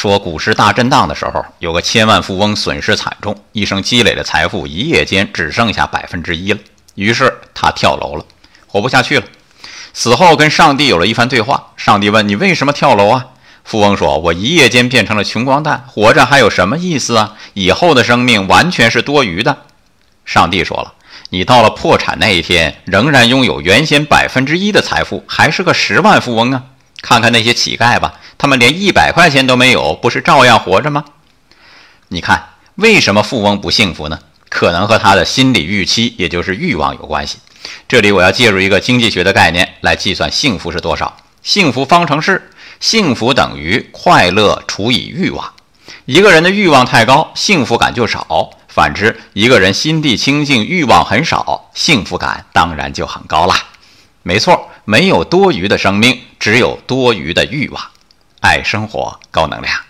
说股市大震荡的时候，有个千万富翁损失惨重，一生积累的财富一夜间只剩下百分之一了。于是他跳楼了，活不下去了。死后跟上帝有了一番对话。上帝问：“你为什么跳楼啊？”富翁说：“我一夜间变成了穷光蛋，活着还有什么意思啊？以后的生命完全是多余的。”上帝说了：“你到了破产那一天，仍然拥有原先百分之一的财富，还是个十万富翁啊！看看那些乞丐吧。”他们连一百块钱都没有，不是照样活着吗？你看，为什么富翁不幸福呢？可能和他的心理预期，也就是欲望有关系。这里我要介入一个经济学的概念来计算幸福是多少。幸福方程式：幸福等于快乐除以欲望。一个人的欲望太高，幸福感就少；反之，一个人心地清净，欲望很少，幸福感当然就很高啦。没错，没有多余的生命，只有多余的欲望。爱生活，高能量。